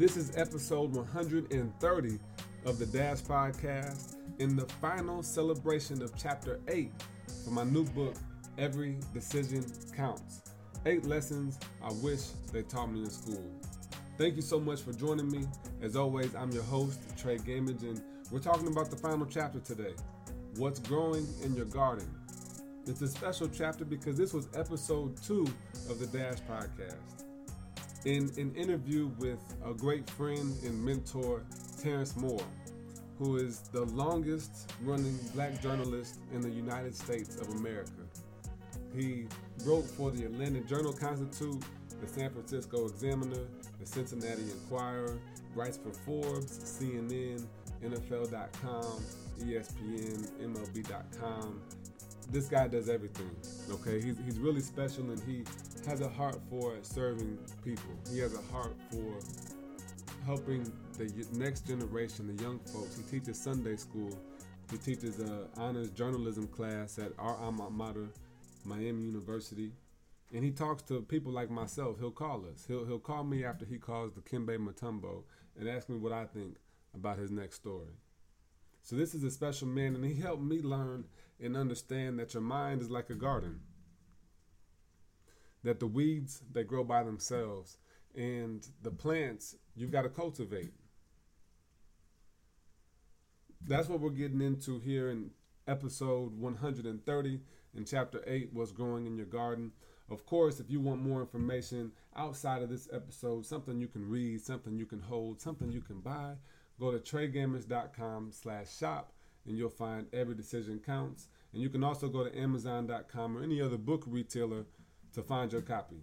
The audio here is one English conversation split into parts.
This is episode 130 of the Dash Podcast in the final celebration of chapter 8 for my new book, Every Decision Counts. Eight lessons I wish they taught me in school. Thank you so much for joining me. As always, I'm your host, Tre' Gammage, and we're talking about the final chapter today What's Growing in Your Garden. It's a special chapter because this was episode two of the Dash Podcast. In an interview with a great friend and mentor, Terrence Moore, who is the longest running black journalist in the United States of America. He wrote for the Atlanta Journal Constitute, the San Francisco Examiner, the Cincinnati Enquirer, writes for Forbes, CNN, NFL.com, ESPN, MLB.com. This guy does everything. Okay, he's, he's really special and he has a heart for serving people. He has a heart for helping the next generation, the young folks. He teaches Sunday school. He teaches a honors journalism class at our alma mater, Miami University. And he talks to people like myself. He'll call us. He'll he'll call me after he calls Dikembe Mutombo and ask me what I think about his next story. So this is a special man, and he helped me learn and understand that your mind is like a garden. That the weeds they grow by themselves, and the plants you've got to cultivate. That's what we're getting into here in episode 130 in chapter 8 What's Growing in Your Garden. Of course, if you want more information outside of this episode, something you can read, something you can hold, something you can buy, go to treygamage.com slash shop and you'll find every decision counts. And you can also go to amazon.com or any other book retailer to find your copy.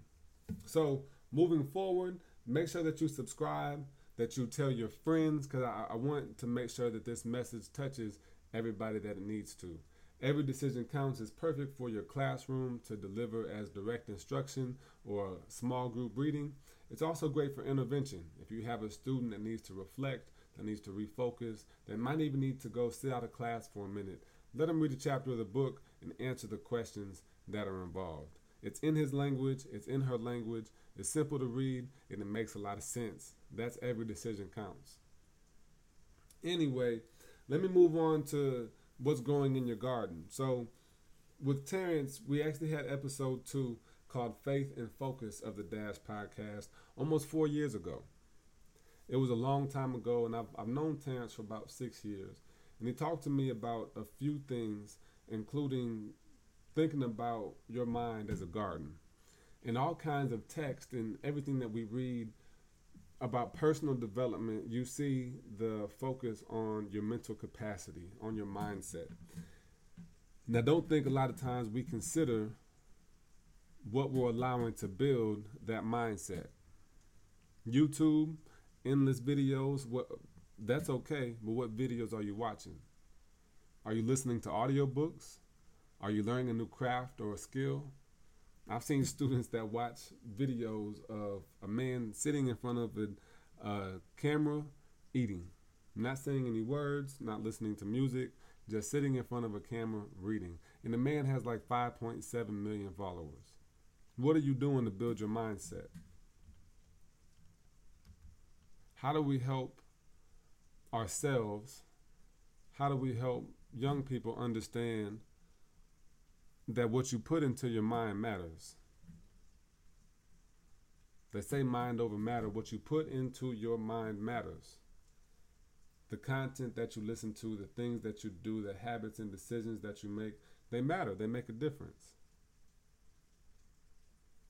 So moving forward, make sure that you subscribe, that you tell your friends, because I, I want to make sure that this message touches everybody that it needs to. Every decision counts is perfect for your classroom to deliver as direct instruction or small group reading. It's also great for intervention. If you have a student that needs to reflect, that needs to refocus, that might even need to go sit out of class for a minute, let them read a chapter of the book and answer the questions that are involved. It's in his language, it's in her language, it's simple to read, and it makes a lot of sense. That's every decision counts. Anyway, let me move on to what's growing in your garden. So, with Terrence, we actually had episode two called Faith and Focus of the Dash podcast almost four years ago. It was a long time ago, and I've, I've known Terrence for about six years. And he talked to me about a few things, including thinking about your mind as a garden. And all kinds of text and everything that we read about personal development, you see the focus on your mental capacity, on your mindset. Now, don't think a lot of times we consider what we're allowing to build that mindset. YouTube, endless videos, what that's okay, but what videos are you watching? Are you listening to audiobooks? Are you learning a new craft or a skill? I've seen mm-hmm. students that watch videos of a man sitting in front of a, a camera eating, not saying any words, not listening to music, just sitting in front of a camera reading. And the man has like 5.7 million followers. What are you doing to build your mindset? How do we help ourselves? How do we help young people understand that what you put into your mind matters. They say mind over matter. What you put into your mind matters. The content that you listen to, the things that you do, the habits and decisions that you make, they matter. They make a difference.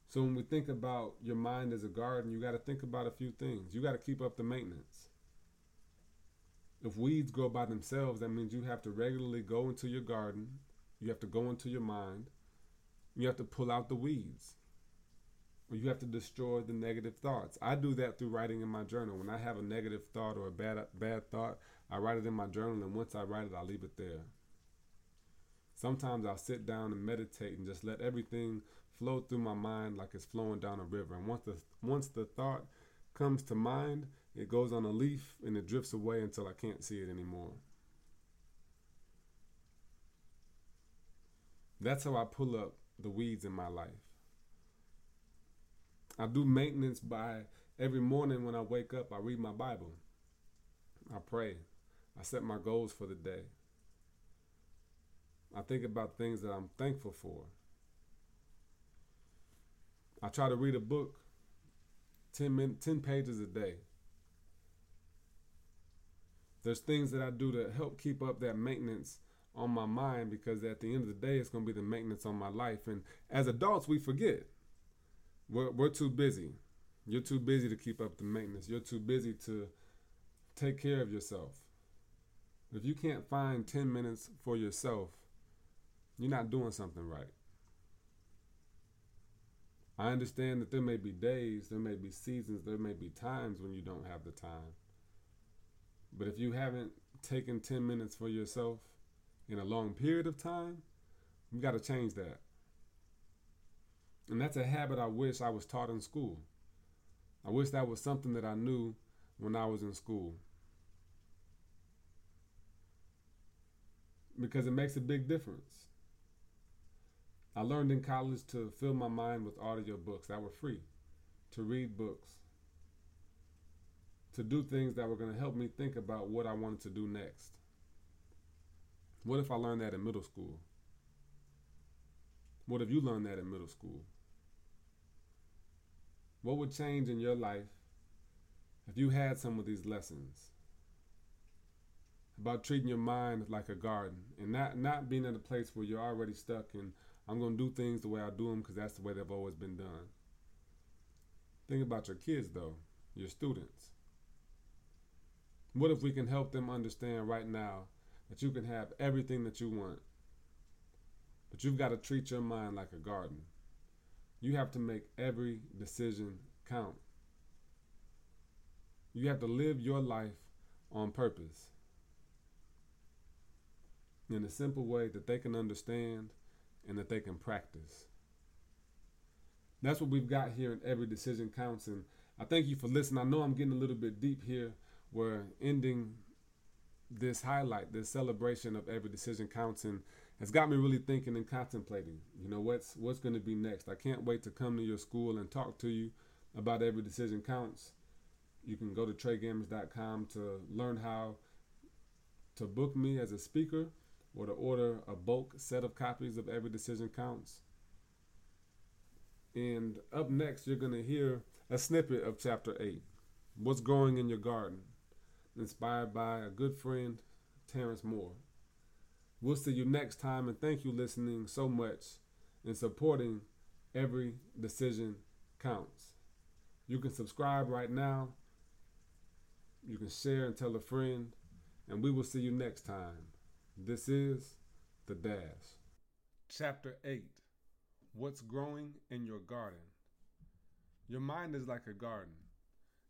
So when we think about your mind as a garden, you got to think about a few things. You got to keep up the maintenance. If weeds grow by themselves, that means you have to regularly go into your garden you have to go into your mind. You have to pull out the weeds. Or you have to destroy the negative thoughts. I do that through writing in my journal. When I have a negative thought or a bad bad thought, I write it in my journal and once I write it, I leave it there. Sometimes I'll sit down and meditate and just let everything flow through my mind like it's flowing down a river. And once the once the thought comes to mind, it goes on a leaf and it drifts away until I can't see it anymore. That's how I pull up the weeds in my life. I do maintenance by Every morning when I wake up, I read my Bible. I pray. I set my goals for the day. I think about things that I'm thankful for. I try to read a book 10, min- 10 pages a day. There's things that I do to help keep up that maintenance on my mind because at the end of the day, it's going to be the maintenance on my life. And as adults, we forget. We're, we're too busy. You're too busy to keep up the maintenance. You're too busy to take care of yourself. If you can't find 10 minutes for yourself, you're not doing something right. I understand that there may be days, there may be seasons, there may be times when you don't have the time. But if you haven't taken 10 minutes for yourself in a long period of time, we got to change that. And that's a habit I wish I was taught in school. I wish that was something that I knew when I was in school. Because it makes a big difference. I learned in college to fill my mind with audio books that were free, to read books, to do things that were going to help me think about what I wanted to do next. What if I learned that in middle school? What if you learned that in middle school? What would change in your life if you had some of these lessons? About treating your mind like a garden and not, not being in a place where you're already stuck and I'm going to do things the way I do them because that's the way they've always been done. Think about your kids, though, your students. What if we can help them understand right now that you can have everything that you want, but you've got to treat your mind like a garden? You have to make every decision count. You have to live your life on purpose in a simple way that they can understand and that they can practice. That's what we've got here in Every Decision Counts. And I thank you for listening. I know I'm getting a little bit deep here. We're ending this highlight, this celebration of Every Decision Counts. It's got me really thinking and contemplating, you know, what's what's going to be next. I can't wait to come to your school and talk to you about Every Decision Counts. You can go to TreyGamers.com to learn how to book me as a speaker or to order a bulk set of copies of Every Decision Counts. And up next, you're going to hear a snippet of Chapter 8 What's Growing in Your Garden, inspired by a good friend, Terrence Moore. We'll see you next time, and thank you listening so much and supporting Every Decision Counts. You can subscribe right now. You can share and tell a friend, and we will see you next time. This is The Dash. Chapter 8 What's Growing in Your Garden? Your mind is like a garden.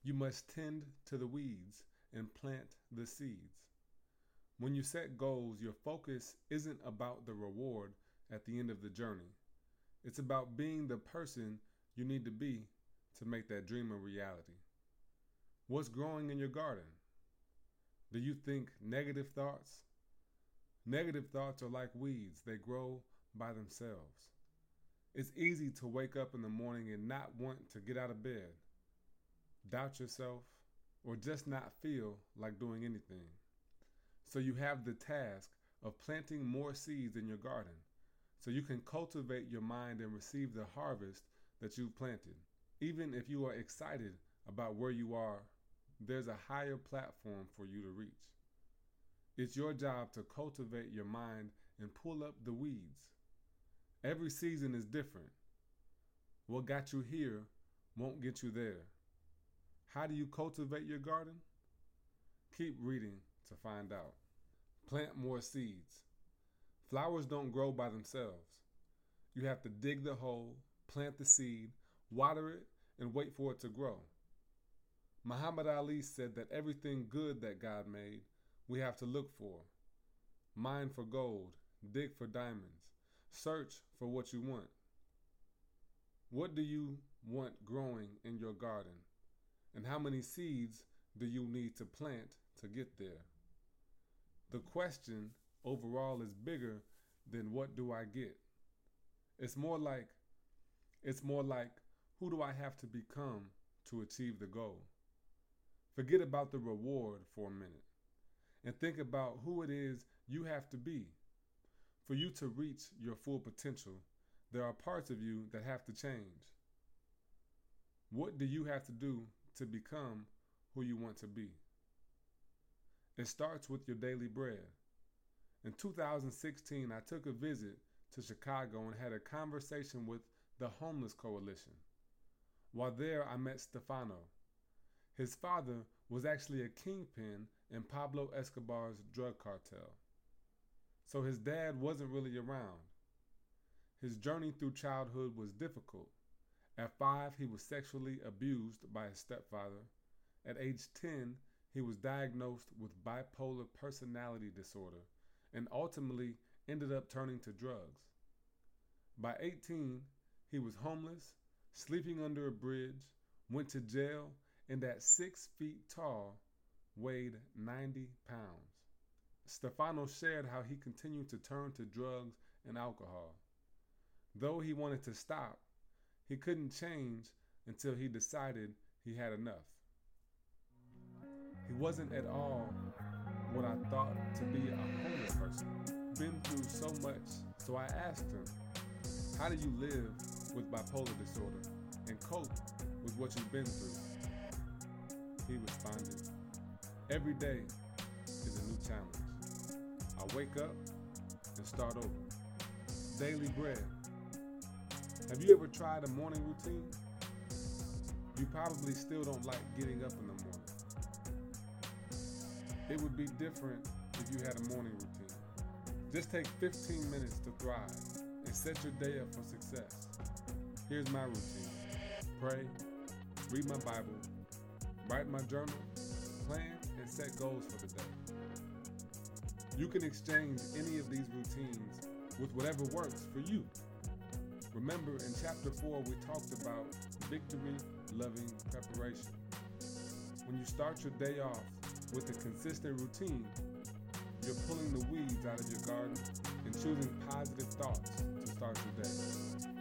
You must tend to the weeds and plant the seeds. When you set goals, your focus isn't about the reward at the end of the journey. It's about being the person you need to be to make that dream a reality. What's growing in your garden? Do you think negative thoughts? Negative thoughts are like weeds, they grow by themselves. It's easy to wake up in the morning and not want to get out of bed, doubt yourself, or just not feel like doing anything. So you have the task of planting more seeds in your garden so you can cultivate your mind and receive the harvest that you've planted. Even if you are excited about where you are, there's a higher platform for you to reach. It's your job to cultivate your mind and pull up the weeds. Every season is different. What got you here won't get you there. How do you cultivate your garden? Keep reading to find out. Plant more seeds. Flowers don't grow by themselves. You have to dig the hole, plant the seed, water it, and wait for it to grow. Muhammad Ali said that everything good that God made we have to look for. Mine for gold, dig for diamonds, search for what you want. What do you want growing in your garden? And how many seeds do you need to plant to get there? The question overall is bigger than what do I get? It's more like it's more like who do I have to become to achieve the goal. Forget about the reward for a minute and think about who it is you have to be. For you to reach your full potential, there are parts of you that have to change. What do you have to do to become who you want to be? It starts with your daily bread. In 2016, I took a visit to Chicago and had a conversation with the Homeless Coalition. While there, I met Stefano. His father was actually a kingpin in Pablo Escobar's drug cartel. So his dad wasn't really around. His journey through childhood was difficult. At five, he was sexually abused by his stepfather. At age 10, he was diagnosed with bipolar personality disorder and ultimately ended up turning to drugs. By 18, he was homeless, sleeping under a bridge, went to jail, and at six feet tall, weighed 90 pounds. Stefano shared how he continued to turn to drugs and alcohol. Though he wanted to stop, he couldn't change until he decided he had enough. He wasn't at all what I thought to be a homeless person. Been through so much, so I asked him, How do you live with bipolar disorder and cope with what you've been through? He responded, Every day is a new challenge. I wake up and start over. Daily bread. Have you ever tried a morning routine? You probably still don't like getting up in the morning. It would be different if you had a morning routine. Just take 15 minutes to thrive and set your day up for success. Here's my routine pray, read my Bible, write my journal, plan, and set goals for the day. You can exchange any of these routines with whatever works for you. Remember, in chapter 4, we talked about victory loving preparation. When you start your day off with a consistent routine, you're pulling the weeds out of your garden and choosing positive thoughts to start your day.